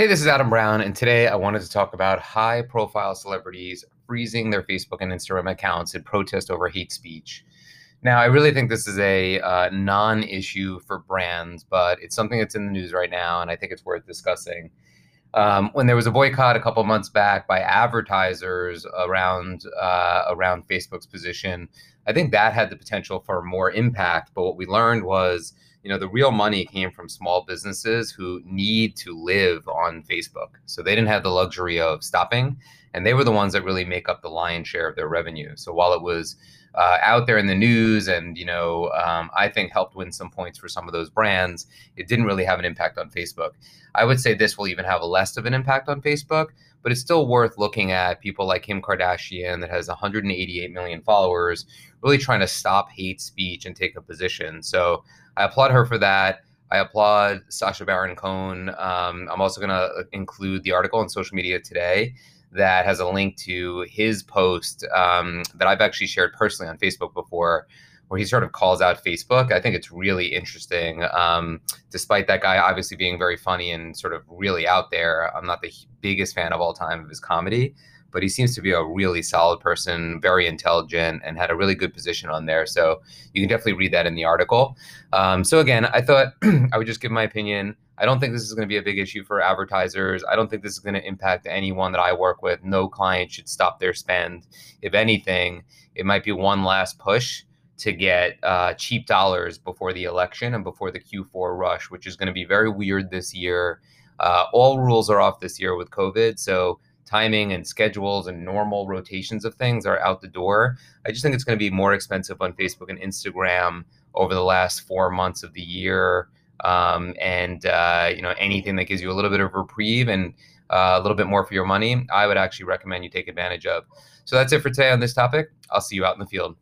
Hey, this is Adam Brown, and today I wanted to talk about high profile celebrities freezing their Facebook and Instagram accounts in protest over hate speech. Now, I really think this is a uh, non issue for brands, but it's something that's in the news right now, and I think it's worth discussing. Um, when there was a boycott a couple months back by advertisers around uh, around Facebook's position, I think that had the potential for more impact. But what we learned was you know the real money came from small businesses who need to live on facebook so they didn't have the luxury of stopping and they were the ones that really make up the lion's share of their revenue so while it was uh, out there in the news and you know um, i think helped win some points for some of those brands it didn't really have an impact on facebook i would say this will even have less of an impact on facebook but it's still worth looking at people like Kim Kardashian that has 188 million followers, really trying to stop hate speech and take a position. So I applaud her for that. I applaud Sacha Baron Cohen. Um, I'm also going to include the article on social media today that has a link to his post um, that I've actually shared personally on Facebook before, where he sort of calls out Facebook. I think it's really interesting. Um, despite that guy obviously being very funny and sort of really out there, I'm not the biggest fan of all time of his comedy but he seems to be a really solid person, very intelligent, and had a really good position on there. So you can definitely read that in the article. Um, so again, I thought I would just give my opinion. I don't think this is going to be a big issue for advertisers. I don't think this is going to impact anyone that I work with. No client should stop their spend. If anything, it might be one last push to get uh, cheap dollars before the election and before the Q4 rush, which is going to be very weird this year. Uh, all rules are off this year with COVID. So timing and schedules and normal rotations of things are out the door. I just think it's going to be more expensive on Facebook and Instagram over the last four months of the year. Um, and uh, you know anything that gives you a little bit of reprieve and uh, a little bit more for your money, I would actually recommend you take advantage of. So that's it for today on this topic. I'll see you out in the field.